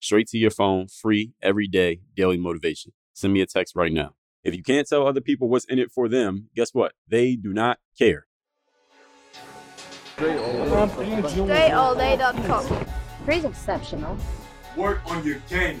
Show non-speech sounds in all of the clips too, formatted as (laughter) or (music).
Straight to your phone, free every day, daily motivation. Send me a text right now. If you can't tell other people what's in it for them, guess what? They do not care. DreAllDay.com. Pretty exceptional. Work on your game.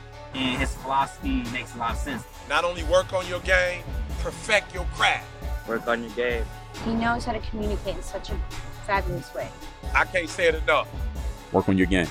And his philosophy makes a lot of sense. Not only work on your game, perfect your craft. Work on your game. He knows how to communicate in such a fabulous way. I can't say it enough. Work on your game.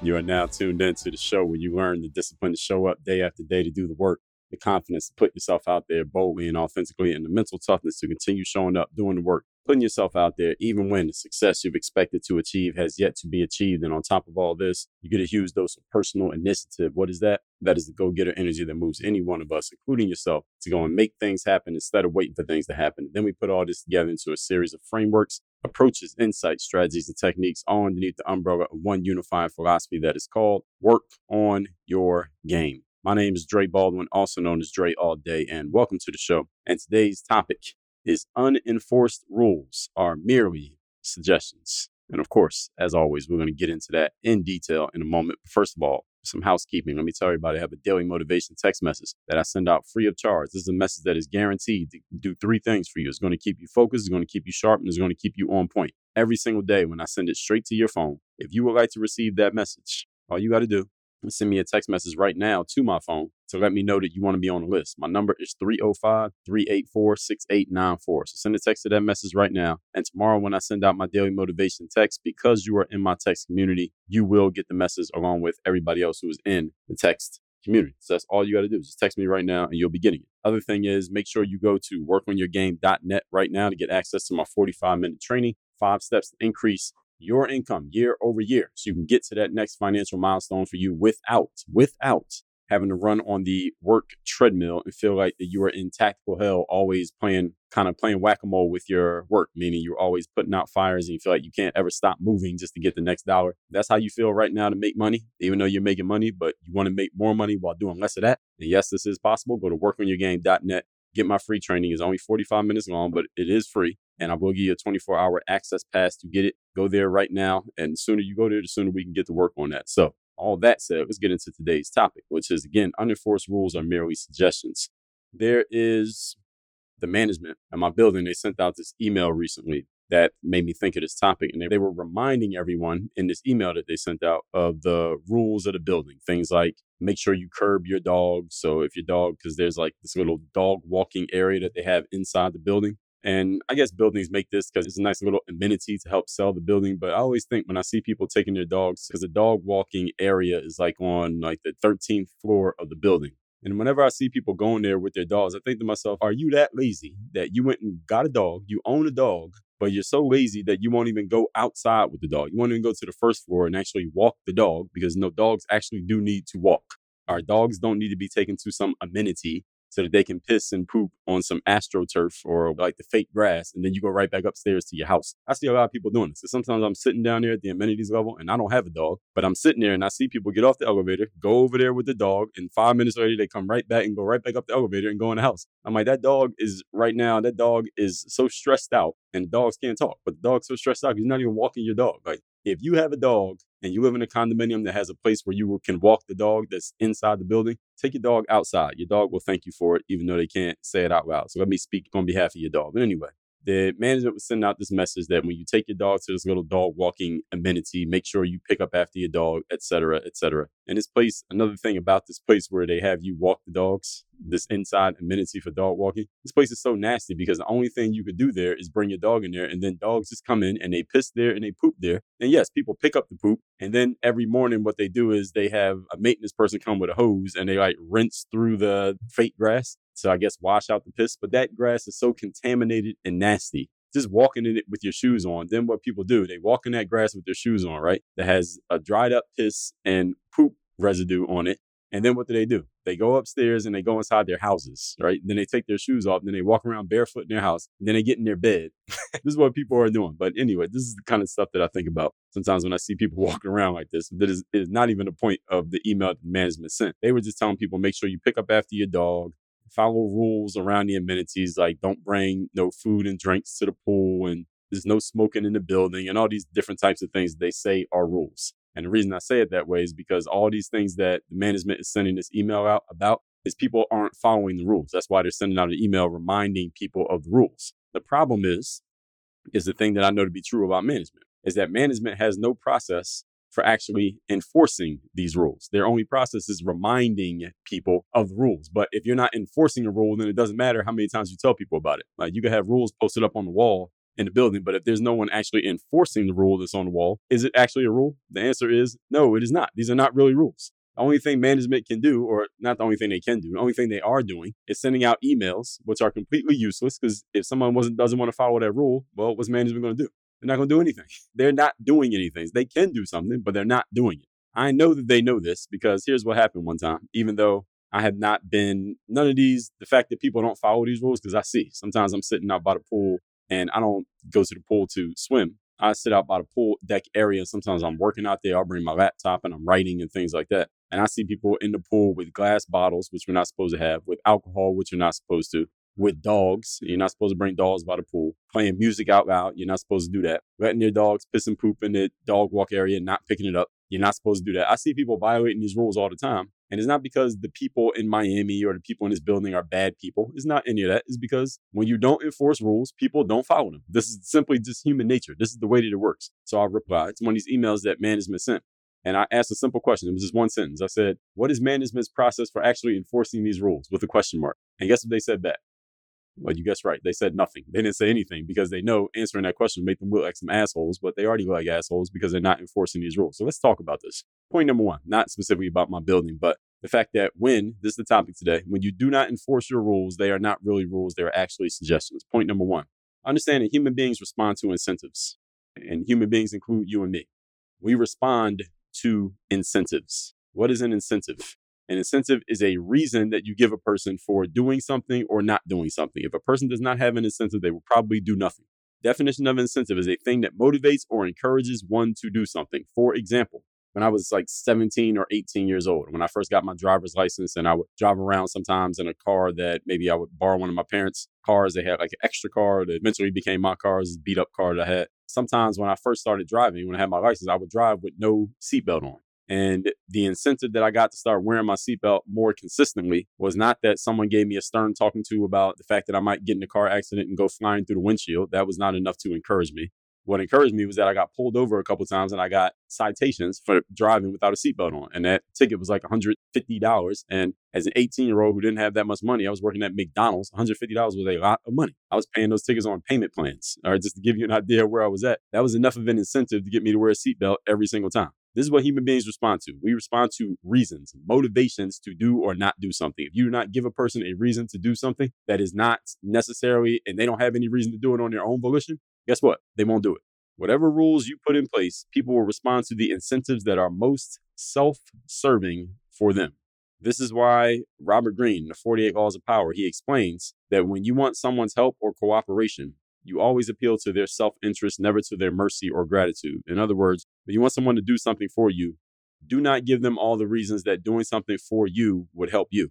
You are now tuned into the show where you learn the discipline to show up day after day to do the work, the confidence to put yourself out there boldly and authentically, and the mental toughness to continue showing up, doing the work, putting yourself out there, even when the success you've expected to achieve has yet to be achieved. And on top of all this, you get a huge dose of personal initiative. What is that? That is the go getter energy that moves any one of us, including yourself, to go and make things happen instead of waiting for things to happen. Then we put all this together into a series of frameworks, approaches, insights, strategies, and techniques all underneath the umbrella of one unified philosophy that is called work on your game. My name is Dre Baldwin, also known as Dre All Day, and welcome to the show. And today's topic is unenforced rules are merely suggestions. And of course, as always, we're going to get into that in detail in a moment. But first of all, some housekeeping. Let me tell everybody I have a daily motivation text message that I send out free of charge. This is a message that is guaranteed to do three things for you. It's going to keep you focused, it's going to keep you sharp, and it's going to keep you on point every single day when I send it straight to your phone. If you would like to receive that message, all you got to do send me a text message right now to my phone to let me know that you want to be on the list. My number is 305 384 6894. So send a text to that message right now. And tomorrow, when I send out my daily motivation text, because you are in my text community, you will get the message along with everybody else who is in the text community. So that's all you got to do. Just text me right now and you'll be getting it. Other thing is make sure you go to workonyourgame.net right now to get access to my 45 minute training, five steps to increase your income year over year so you can get to that next financial milestone for you without, without having to run on the work treadmill and feel like that you are in tactical hell, always playing kind of playing whack-a-mole with your work, meaning you're always putting out fires and you feel like you can't ever stop moving just to get the next dollar. That's how you feel right now to make money, even though you're making money, but you want to make more money while doing less of that. And yes, this is possible. Go to workonyourgame.net. Get my free training. It's only 45 minutes long, but it is free. And I will give you a 24 hour access pass to get it. Go there right now. And the sooner you go there, the sooner we can get to work on that. So all that said, let's get into today's topic, which is again, unenforced rules are merely suggestions. There is the management at my building. They sent out this email recently that made me think of this topic. And they, they were reminding everyone in this email that they sent out of the rules of the building. Things like make sure you curb your dog. So if your dog, because there's like this little dog walking area that they have inside the building. And I guess buildings make this because it's a nice little amenity to help sell the building. But I always think when I see people taking their dogs, because the dog walking area is like on like the 13th floor of the building. And whenever I see people going there with their dogs, I think to myself, are you that lazy that you went and got a dog, you own a dog, but you're so lazy that you won't even go outside with the dog? You won't even go to the first floor and actually walk the dog because no dogs actually do need to walk. Our dogs don't need to be taken to some amenity so that they can piss and poop on some astroturf or like the fake grass, and then you go right back upstairs to your house. I see a lot of people doing this. So sometimes I'm sitting down there at the amenities level, and I don't have a dog, but I'm sitting there and I see people get off the elevator, go over there with the dog, and five minutes later they come right back and go right back up the elevator and go in the house. I'm like, that dog is right now. That dog is so stressed out, and dogs can't talk, but the dog's so stressed out you're not even walking your dog. Like if you have a dog and you live in a condominium that has a place where you can walk the dog that's inside the building, take your dog outside. Your dog will thank you for it, even though they can't say it out loud. So let me speak on behalf of your dog. But anyway, the management was sending out this message that when you take your dog to this little dog walking amenity, make sure you pick up after your dog, et cetera, et cetera. And this place, another thing about this place where they have you walk the dogs, this inside amenity for dog walking, this place is so nasty because the only thing you could do there is bring your dog in there and then dogs just come in and they piss there and they poop there. And yes, people pick up the poop. And then every morning, what they do is they have a maintenance person come with a hose and they like rinse through the fake grass so I guess wash out the piss. But that grass is so contaminated and nasty. Just walking in it with your shoes on. Then what people do, they walk in that grass with their shoes on, right? That has a dried up piss and poop residue on it. And then what do they do? They go upstairs and they go inside their houses, right? Then they take their shoes off, then they walk around barefoot in their house, then they get in their bed. (laughs) this is what people are doing. But anyway, this is the kind of stuff that I think about sometimes when I see people (laughs) walking around like this. That is, is not even the point of the email management sent. They were just telling people make sure you pick up after your dog, follow rules around the amenities, like don't bring no food and drinks to the pool and there's no smoking in the building and all these different types of things they say are rules. And the reason I say it that way is because all these things that the management is sending this email out about is people aren't following the rules. That's why they're sending out an email reminding people of the rules. The problem is, is the thing that I know to be true about management is that management has no process for actually enforcing these rules. Their only process is reminding people of the rules. But if you're not enforcing a rule, then it doesn't matter how many times you tell people about it. Like you can have rules posted up on the wall in the building, but if there's no one actually enforcing the rule that's on the wall, is it actually a rule? The answer is no, it is not. These are not really rules. The only thing management can do, or not the only thing they can do, the only thing they are doing is sending out emails, which are completely useless because if someone wasn't doesn't want to follow that rule, well, what's management going to do? They're not going to do anything. (laughs) They're not doing anything. They can do something, but they're not doing it. I know that they know this because here's what happened one time. Even though I have not been, none of these, the fact that people don't follow these rules, because I see sometimes I'm sitting out by the pool and I don't go to the pool to swim. I sit out by the pool deck area. Sometimes I'm working out there. I'll bring my laptop and I'm writing and things like that. And I see people in the pool with glass bottles, which we're not supposed to have, with alcohol, which you're not supposed to, with dogs. You're not supposed to bring dogs by the pool. Playing music out loud. You're not supposed to do that. Letting your dogs piss and poop in the dog walk area and not picking it up. You're not supposed to do that. I see people violating these rules all the time. And it's not because the people in Miami or the people in this building are bad people. It's not any of that. It's because when you don't enforce rules, people don't follow them. This is simply just human nature. This is the way that it works. So I replied to one of these emails that management sent. And I asked a simple question. It was just one sentence. I said, What is management's process for actually enforcing these rules? With a question mark. And guess what they said back? Well, you guess right. They said nothing. They didn't say anything because they know answering that question make them look like some assholes, but they already look like assholes because they're not enforcing these rules. So let's talk about this. Point number one, not specifically about my building, but the fact that when, this is the topic today, when you do not enforce your rules, they are not really rules, they are actually suggestions. Point number one, understand that human beings respond to incentives, and human beings include you and me. We respond to incentives. What is an incentive? An incentive is a reason that you give a person for doing something or not doing something. If a person does not have an incentive, they will probably do nothing. Definition of incentive is a thing that motivates or encourages one to do something. For example, when I was like 17 or 18 years old, when I first got my driver's license and I would drive around sometimes in a car that maybe I would borrow one of my parents' cars. They had like an extra car that eventually became my car, this beat up car that I had. Sometimes when I first started driving, when I had my license, I would drive with no seatbelt on. And the incentive that I got to start wearing my seatbelt more consistently was not that someone gave me a stern talking to about the fact that I might get in a car accident and go flying through the windshield. That was not enough to encourage me. What encouraged me was that I got pulled over a couple times and I got citations for driving without a seatbelt on. And that ticket was like $150. And as an 18 year old who didn't have that much money, I was working at McDonald's. $150 was a lot of money. I was paying those tickets on payment plans. All right, just to give you an idea where I was at. That was enough of an incentive to get me to wear a seatbelt every single time. This is what human beings respond to. We respond to reasons, motivations to do or not do something. If you do not give a person a reason to do something that is not necessary and they don't have any reason to do it on their own volition, guess what? They won't do it. Whatever rules you put in place, people will respond to the incentives that are most self serving for them. This is why Robert Greene, the 48 Laws of Power, he explains that when you want someone's help or cooperation, you always appeal to their self interest, never to their mercy or gratitude. In other words, if you want someone to do something for you, do not give them all the reasons that doing something for you would help you,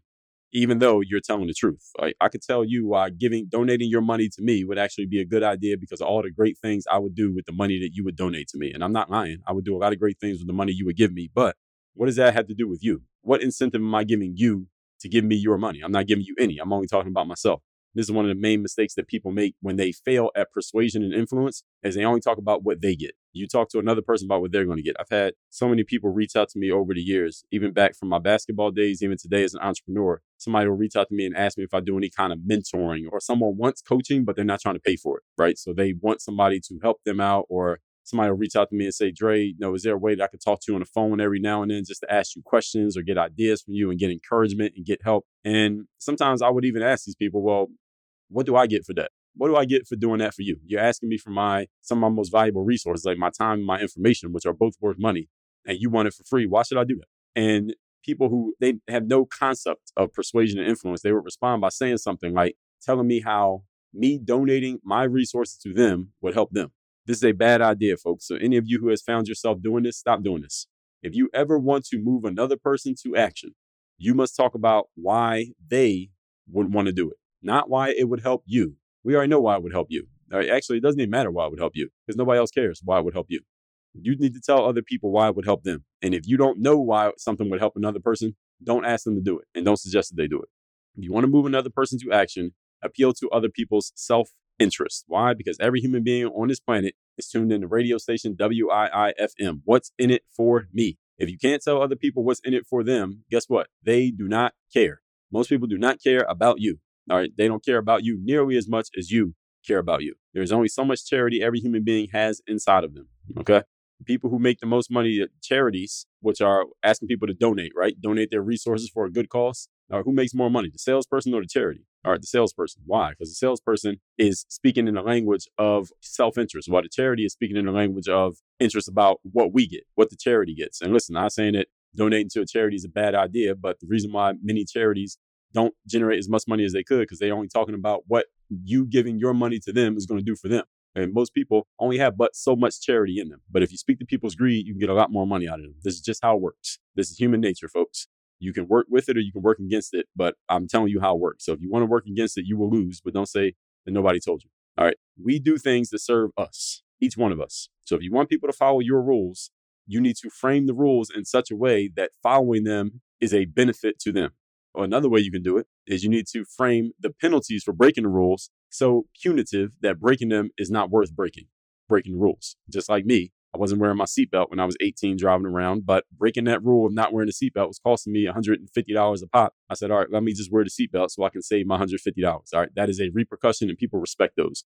even though you're telling the truth. I, I could tell you why giving, donating your money to me would actually be a good idea because all the great things I would do with the money that you would donate to me. And I'm not lying. I would do a lot of great things with the money you would give me. But what does that have to do with you? What incentive am I giving you to give me your money? I'm not giving you any. I'm only talking about myself. This is one of the main mistakes that people make when they fail at persuasion and influence is they only talk about what they get. You talk to another person about what they're going to get. I've had so many people reach out to me over the years, even back from my basketball days, even today as an entrepreneur. Somebody will reach out to me and ask me if I do any kind of mentoring or someone wants coaching, but they're not trying to pay for it, right? So they want somebody to help them out or somebody will reach out to me and say, Dre, you know, is there a way that I could talk to you on the phone every now and then just to ask you questions or get ideas from you and get encouragement and get help? And sometimes I would even ask these people, well, what do I get for that? What do I get for doing that for you? You're asking me for my some of my most valuable resources, like my time and my information, which are both worth money, and you want it for free. Why should I do that? And people who they have no concept of persuasion and influence, they would respond by saying something like telling me how me donating my resources to them would help them. This is a bad idea, folks. So any of you who has found yourself doing this, stop doing this. If you ever want to move another person to action, you must talk about why they would want to do it not why it would help you. We already know why it would help you. Right? Actually, it doesn't even matter why it would help you because nobody else cares why it would help you. You need to tell other people why it would help them. And if you don't know why something would help another person, don't ask them to do it and don't suggest that they do it. If you want to move another person to action, appeal to other people's self interest. Why? Because every human being on this planet is tuned in the radio station WIIFM. What's in it for me? If you can't tell other people what's in it for them, guess what? They do not care. Most people do not care about you. All right. They don't care about you nearly as much as you care about you. There's only so much charity every human being has inside of them. Okay. People who make the most money at charities, which are asking people to donate, right? Donate their resources for a good cause. Or who makes more money, the salesperson or the charity? All right, the salesperson. Why? Because the salesperson is speaking in the language of self interest, while the charity is speaking in the language of interest about what we get, what the charity gets. And listen, I'm saying that donating to a charity is a bad idea, but the reason why many charities don't generate as much money as they could because they're only talking about what you giving your money to them is going to do for them. And most people only have but so much charity in them. But if you speak to people's greed, you can get a lot more money out of them. This is just how it works. This is human nature, folks. You can work with it or you can work against it, but I'm telling you how it works. So if you want to work against it, you will lose, but don't say that nobody told you. All right. We do things that serve us, each one of us. So if you want people to follow your rules, you need to frame the rules in such a way that following them is a benefit to them. Another way you can do it is you need to frame the penalties for breaking the rules so punitive that breaking them is not worth breaking, breaking rules. Just like me, I wasn't wearing my seatbelt when I was 18 driving around, but breaking that rule of not wearing a seatbelt was costing me $150 a pop. I said, all right, let me just wear the seatbelt so I can save my $150. All right, that is a repercussion and people respect those,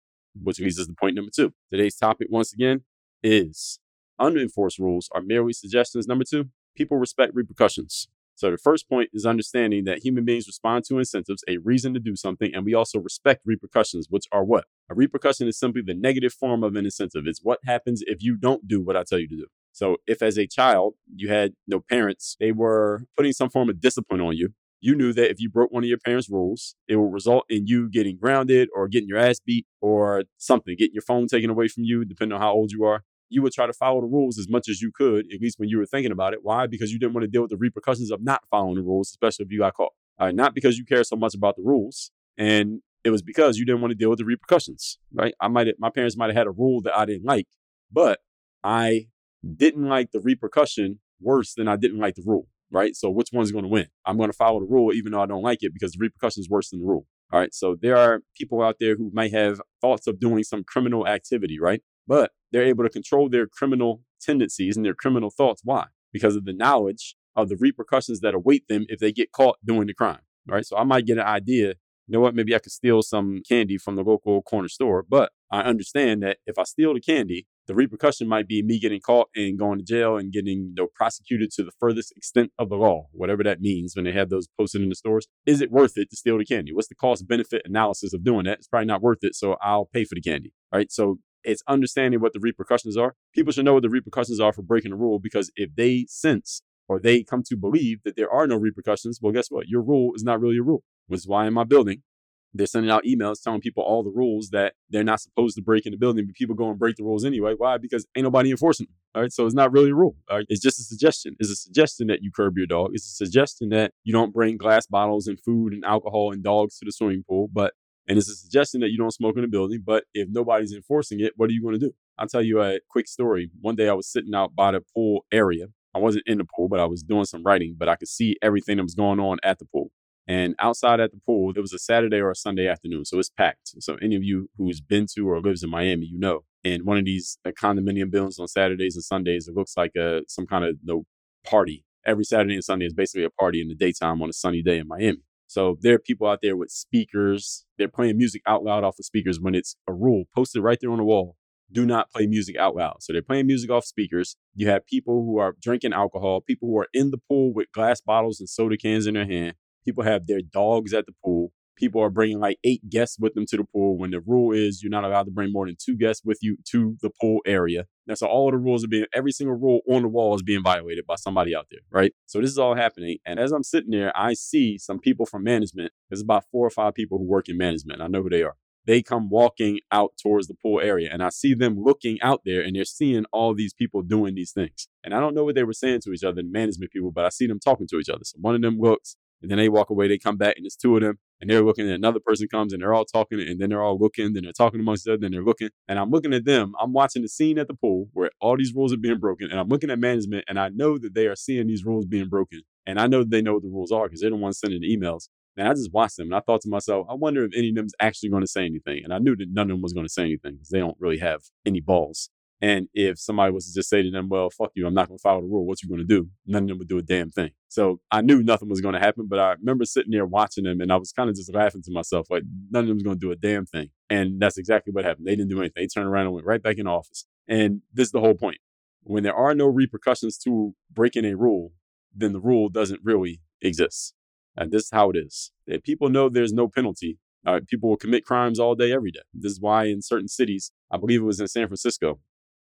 which leads us to point number two. Today's topic, once again, is unenforced rules are merely suggestions. Number two, people respect repercussions. So the first point is understanding that human beings respond to incentives, a reason to do something, and we also respect repercussions, which are what? A repercussion is simply the negative form of an incentive. It's what happens if you don't do what I tell you to do. So if as a child you had no parents, they were putting some form of discipline on you. You knew that if you broke one of your parents' rules, it would result in you getting grounded or getting your ass beat or something, getting your phone taken away from you, depending on how old you are you would try to follow the rules as much as you could, at least when you were thinking about it. Why? Because you didn't want to deal with the repercussions of not following the rules, especially if you got caught. Uh, not because you care so much about the rules, and it was because you didn't want to deal with the repercussions, right? I might, my parents might have had a rule that I didn't like, but I didn't like the repercussion worse than I didn't like the rule, right? So which one's going to win? I'm going to follow the rule even though I don't like it because the repercussion is worse than the rule. All right. So there are people out there who might have thoughts of doing some criminal activity, right? But they're able to control their criminal tendencies and their criminal thoughts. Why? Because of the knowledge of the repercussions that await them if they get caught doing the crime. Right. So I might get an idea, you know what, maybe I could steal some candy from the local corner store. But I understand that if I steal the candy, the repercussion might be me getting caught and going to jail and getting you know, prosecuted to the furthest extent of the law, whatever that means when they have those posted in the stores. Is it worth it to steal the candy? What's the cost benefit analysis of doing that? It's probably not worth it. So I'll pay for the candy. Right. So it's understanding what the repercussions are. People should know what the repercussions are for breaking the rule because if they sense or they come to believe that there are no repercussions, well, guess what? Your rule is not really a rule, which is why in my building, they're sending out emails telling people all the rules that they're not supposed to break in the building, but people go and break the rules anyway. Why? Because ain't nobody enforcing them. All right. So it's not really a rule. It's just a suggestion. It's a suggestion that you curb your dog. It's a suggestion that you don't bring glass bottles and food and alcohol and dogs to the swimming pool. But and it's a suggestion that you don't smoke in the building, but if nobody's enforcing it, what are you going to do? I'll tell you a quick story. One day I was sitting out by the pool area. I wasn't in the pool, but I was doing some writing, but I could see everything that was going on at the pool. And outside at the pool, it was a Saturday or a Sunday afternoon. So it's packed. So any of you who's been to or lives in Miami, you know. And one of these uh, condominium buildings on Saturdays and Sundays, it looks like a some kind of no party. Every Saturday and Sunday is basically a party in the daytime on a sunny day in Miami. So there are people out there with speakers. They're playing music out loud off of speakers when it's a rule posted right there on the wall do not play music out loud. So they're playing music off speakers. You have people who are drinking alcohol, people who are in the pool with glass bottles and soda cans in their hand. People have their dogs at the pool. People are bringing like eight guests with them to the pool when the rule is you're not allowed to bring more than two guests with you to the pool area. That's so all of the rules are being, every single rule on the wall is being violated by somebody out there, right? So this is all happening. And as I'm sitting there, I see some people from management. There's about four or five people who work in management. I know who they are they come walking out towards the pool area and I see them looking out there and they're seeing all these people doing these things. And I don't know what they were saying to each other, the management people, but I see them talking to each other. So one of them looks and then they walk away, they come back and it's two of them and they're looking and another person comes and they're all talking and then they're all looking, then they're talking amongst each other, then they're looking. And I'm looking at them. I'm watching the scene at the pool where all these rules are being broken and I'm looking at management and I know that they are seeing these rules being broken. And I know that they know what the rules are because they're the ones sending the emails. And I just watched them and I thought to myself, I wonder if any of them's actually going to say anything. And I knew that none of them was going to say anything because they don't really have any balls. And if somebody was to just say to them, well, fuck you, I'm not going to follow the rule, what you going to do? None of them would do a damn thing. So I knew nothing was going to happen, but I remember sitting there watching them and I was kind of just laughing to myself, like none of them was going to do a damn thing. And that's exactly what happened. They didn't do anything. They turned around and went right back in office. And this is the whole point. When there are no repercussions to breaking a rule, then the rule doesn't really exist. And this is how it is. If people know there's no penalty, uh, people will commit crimes all day, every day. This is why in certain cities, I believe it was in San Francisco,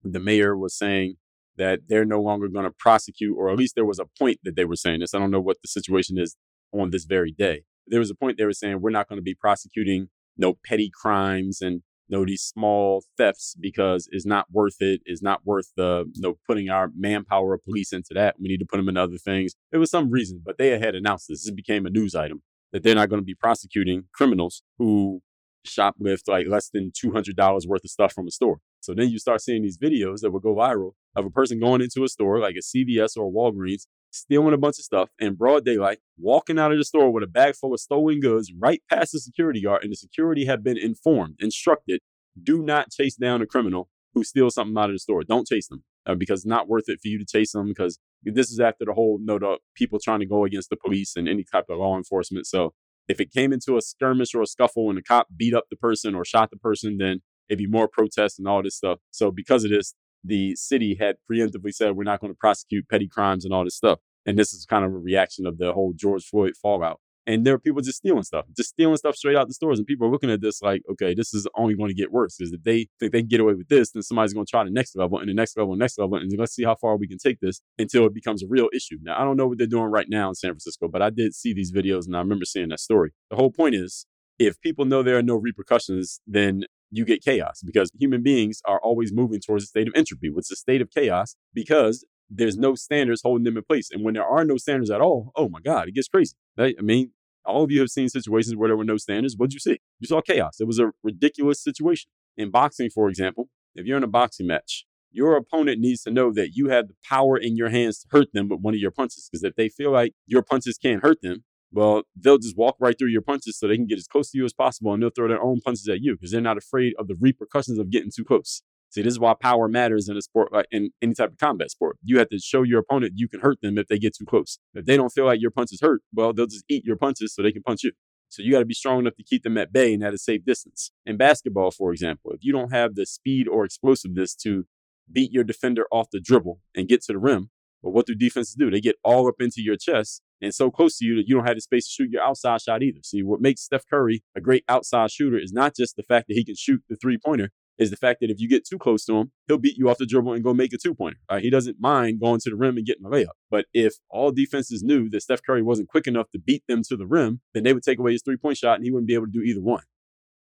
the mayor was saying that they're no longer going to prosecute, or at least there was a point that they were saying this. I don't know what the situation is on this very day. There was a point they were saying we're not going to be prosecuting no petty crimes and no these small thefts because it's not worth it. It's not worth the you know putting our manpower of police into that. We need to put them in other things. There was some reason, but they had announced this. This became a news item that they're not going to be prosecuting criminals who shoplift like less than two hundred dollars worth of stuff from a store. So then you start seeing these videos that will go viral of a person going into a store like a CVS or a Walgreens stealing a bunch of stuff in broad daylight, walking out of the store with a bag full of stolen goods right past the security guard, and the security had been informed, instructed, do not chase down a criminal who steals something out of the store. Don't chase them uh, because it's not worth it for you to chase them because this is after the whole note of people trying to go against the police and any type of law enforcement. So if it came into a skirmish or a scuffle and the cop beat up the person or shot the person, then it'd be more protests and all this stuff. So because of this, the city had preemptively said we're not going to prosecute petty crimes and all this stuff. And this is kind of a reaction of the whole George Floyd fallout. And there are people just stealing stuff, just stealing stuff straight out the stores. And people are looking at this like, okay, this is only going to get worse. Because if they think they can get away with this, then somebody's going to try the next level and the next level and next level. And let's see how far we can take this until it becomes a real issue. Now, I don't know what they're doing right now in San Francisco, but I did see these videos and I remember seeing that story. The whole point is if people know there are no repercussions, then you get chaos because human beings are always moving towards a state of entropy, which is a state of chaos because there's no standards holding them in place. And when there are no standards at all, oh my God, it gets crazy. I mean, all of you have seen situations where there were no standards. What'd you see? You saw chaos. It was a ridiculous situation. In boxing, for example, if you're in a boxing match, your opponent needs to know that you have the power in your hands to hurt them with one of your punches. Because if they feel like your punches can't hurt them, well, they'll just walk right through your punches so they can get as close to you as possible and they'll throw their own punches at you because they're not afraid of the repercussions of getting too close. See, this is why power matters in a sport, like in any type of combat sport. You have to show your opponent you can hurt them if they get too close. If they don't feel like your punches hurt, well, they'll just eat your punches so they can punch you. So you got to be strong enough to keep them at bay and at a safe distance. In basketball, for example, if you don't have the speed or explosiveness to beat your defender off the dribble and get to the rim, well, what do defenses do? They get all up into your chest and so close to you that you don't have the space to shoot your outside shot either. See, what makes Steph Curry a great outside shooter is not just the fact that he can shoot the three pointer, is the fact that if you get too close to him, he'll beat you off the dribble and go make a two pointer. Right? He doesn't mind going to the rim and getting a layup. But if all defenses knew that Steph Curry wasn't quick enough to beat them to the rim, then they would take away his three point shot and he wouldn't be able to do either one.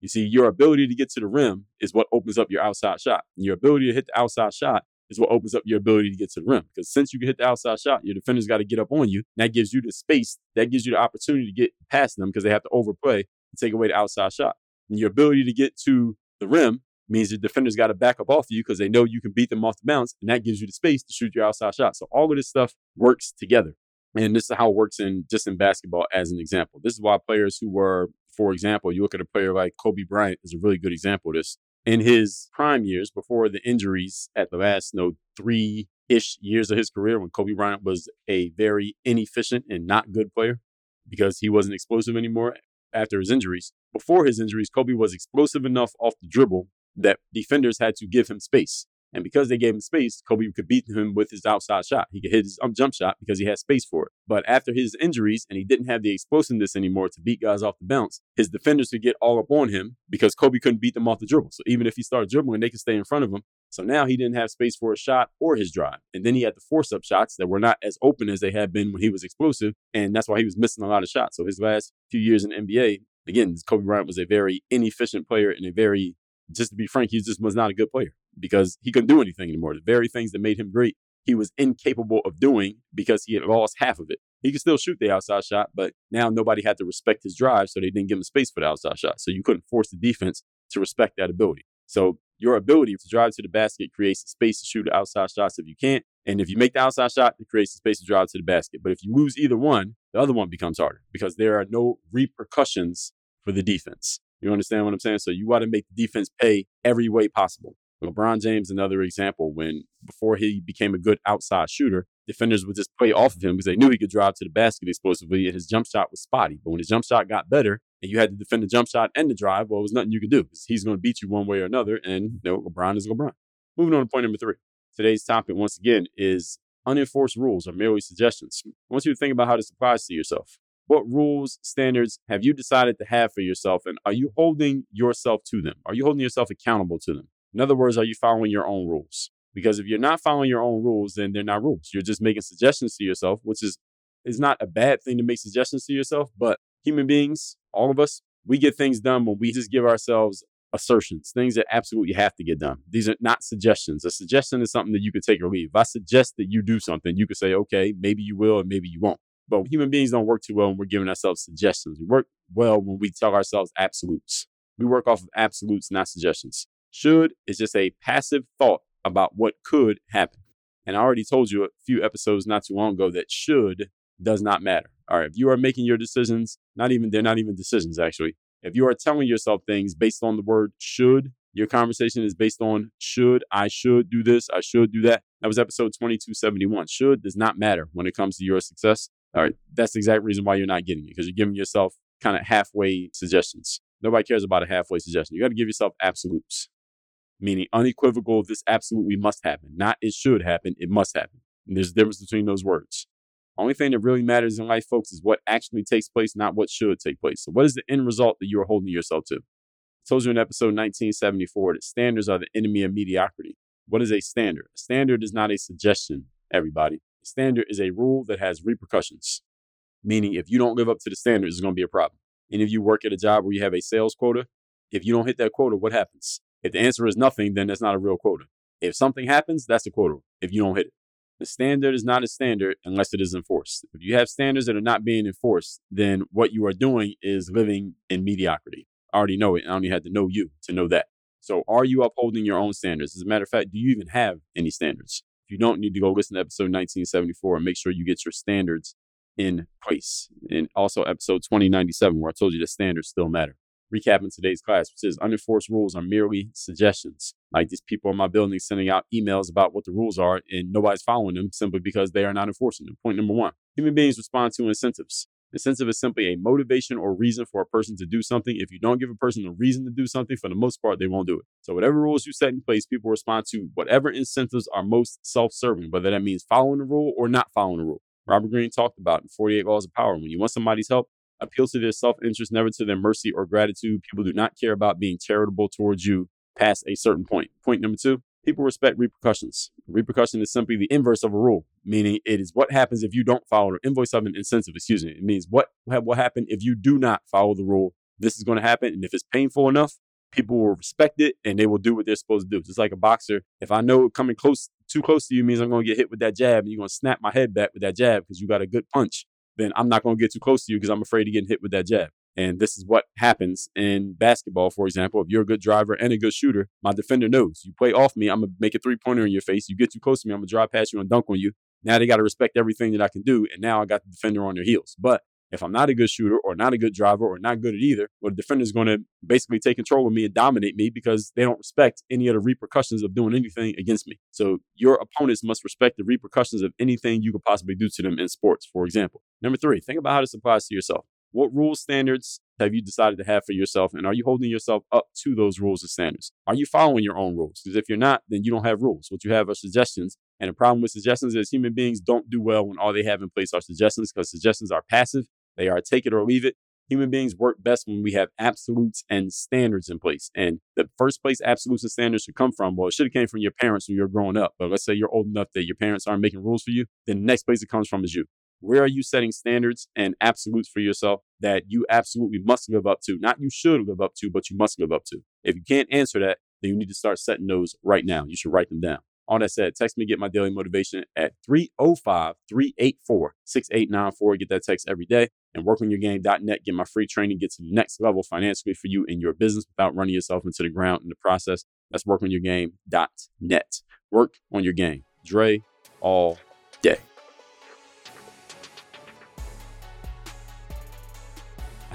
You see, your ability to get to the rim is what opens up your outside shot. And your ability to hit the outside shot is what opens up your ability to get to the rim. Because since you can hit the outside shot, your defender's got to get up on you. And that gives you the space, that gives you the opportunity to get past them because they have to overplay and take away the outside shot. And your ability to get to the rim means the defender's got to back up off of you because they know you can beat them off the bounce, and that gives you the space to shoot your outside shot. So all of this stuff works together. And this is how it works in just in basketball as an example. This is why players who were, for example, you look at a player like Kobe Bryant is a really good example of this. In his prime years, before the injuries at the last, you know, three ish years of his career, when Kobe Bryant was a very inefficient and not good player because he wasn't explosive anymore after his injuries. Before his injuries, Kobe was explosive enough off the dribble that defenders had to give him space. And because they gave him space, Kobe could beat him with his outside shot. He could hit his um, jump shot because he had space for it. But after his injuries and he didn't have the explosiveness anymore to beat guys off the bounce, his defenders could get all up on him because Kobe couldn't beat them off the dribble. So even if he started dribbling, they could stay in front of him. So now he didn't have space for a shot or his drive. And then he had to force up shots that were not as open as they had been when he was explosive. And that's why he was missing a lot of shots. So his last few years in the NBA, again, Kobe Bryant was a very inefficient player and a very, just to be frank, he just was not a good player because he couldn't do anything anymore. The very things that made him great, he was incapable of doing because he had lost half of it. He could still shoot the outside shot, but now nobody had to respect his drive, so they didn't give him space for the outside shot. So you couldn't force the defense to respect that ability. So your ability to drive to the basket creates the space to shoot the outside shots if you can't. And if you make the outside shot, it creates the space to drive to the basket. But if you lose either one, the other one becomes harder because there are no repercussions for the defense. You understand what I'm saying? So you got to make the defense pay every way possible. LeBron James, another example, when before he became a good outside shooter, defenders would just play off of him because they knew he could drive to the basket explosively and his jump shot was spotty. But when his jump shot got better and you had to defend the jump shot and the drive, well, it was nothing you could do because he's going to beat you one way or another. And you know, LeBron is LeBron. Moving on to point number three. Today's topic, once again, is unenforced rules are merely suggestions. I want you to think about how this applies to yourself. What rules, standards have you decided to have for yourself, and are you holding yourself to them? Are you holding yourself accountable to them? In other words, are you following your own rules? Because if you're not following your own rules, then they're not rules. You're just making suggestions to yourself, which is is not a bad thing to make suggestions to yourself. But human beings, all of us, we get things done when we just give ourselves assertions, things that absolutely have to get done. These are not suggestions. A suggestion is something that you could take or leave. If I suggest that you do something, you could say, okay, maybe you will, and maybe you won't. But human beings don't work too well when we're giving ourselves suggestions. We work well when we tell ourselves absolutes. We work off of absolutes, not suggestions. Should is just a passive thought about what could happen. And I already told you a few episodes not too long ago that should does not matter. All right, if you are making your decisions, not even they're not even decisions actually. If you are telling yourself things based on the word should, your conversation is based on should, I should do this, I should do that. That was episode 2271. Should does not matter when it comes to your success. All right, that's the exact reason why you're not getting it because you're giving yourself kind of halfway suggestions. Nobody cares about a halfway suggestion. You got to give yourself absolutes meaning unequivocal, this absolutely must happen. Not it should happen, it must happen. And there's a difference between those words. Only thing that really matters in life, folks, is what actually takes place, not what should take place. So, what is the end result that you are holding yourself to? I told you in episode 1974 that standards are the enemy of mediocrity. What is a standard? A standard is not a suggestion, everybody. Standard is a rule that has repercussions, meaning if you don't live up to the standards, it's going to be a problem. And if you work at a job where you have a sales quota, if you don't hit that quota, what happens? If the answer is nothing, then that's not a real quota. If something happens, that's a quota if you don't hit it. The standard is not a standard unless it is enforced. If you have standards that are not being enforced, then what you are doing is living in mediocrity. I already know it. I only had to know you to know that. So, are you upholding your own standards? As a matter of fact, do you even have any standards? If you don't, need to go listen to episode 1974 and make sure you get your standards in place. And also episode 2097, where I told you the standards still matter recapping today's class, which says unenforced rules are merely suggestions. Like these people in my building sending out emails about what the rules are and nobody's following them simply because they are not enforcing them. Point number one human beings respond to incentives. Incentive is simply a motivation or reason for a person to do something. If you don't give a person a reason to do something, for the most part, they won't do it. So, whatever rules you set in place, people respond to whatever incentives are most self serving, whether that means following the rule or not following the rule. Robert Greene talked about in 48 Laws of Power. When you want somebody's help, appeal to their self interest, never to their mercy or gratitude. People do not care about being charitable towards you past a certain point. Point number two people respect repercussions. Repercussion is simply the inverse of a rule, meaning it is what happens if you don't follow the invoice of an incentive, excuse me. It means what will happen if you do not follow the rule. This is going to happen. And if it's painful enough, people will respect it and they will do what they're supposed to do. Just like a boxer, if I know coming close, too close to you means I'm going to get hit with that jab and you're going to snap my head back with that jab because you got a good punch then I'm not going to get too close to you because I'm afraid of getting hit with that jab. And this is what happens in basketball, for example. If you're a good driver and a good shooter, my defender knows you play off me, I'm going to make a three pointer in your face. You get too close to me, I'm going to drive past you and dunk on you. Now they got to respect everything that I can do. And now I got the defender on their heels. But if I'm not a good shooter or not a good driver or not good at either, well, the defender is going to basically take control of me and dominate me because they don't respect any of the repercussions of doing anything against me. So your opponents must respect the repercussions of anything you could possibly do to them in sports, for example. Number three, think about how this applies to yourself. What rules, standards have you decided to have for yourself? And are you holding yourself up to those rules and standards? Are you following your own rules? Because if you're not, then you don't have rules. What you have are suggestions. And the problem with suggestions is human beings don't do well when all they have in place are suggestions because suggestions are passive. They are take it or leave it. Human beings work best when we have absolutes and standards in place. And the first place absolutes and standards should come from, well, it should have came from your parents when you're growing up. But let's say you're old enough that your parents aren't making rules for you, then the next place it comes from is you. Where are you setting standards and absolutes for yourself that you absolutely must live up to? Not you should live up to, but you must live up to. If you can't answer that, then you need to start setting those right now. You should write them down. All that said, text me, get my daily motivation at 305 384 6894. Get that text every day. And workonyourgame.net. Get my free training. Get to the next level financially for you in your business without running yourself into the ground in the process. That's workonyourgame.net. Work on your game. Dre all day.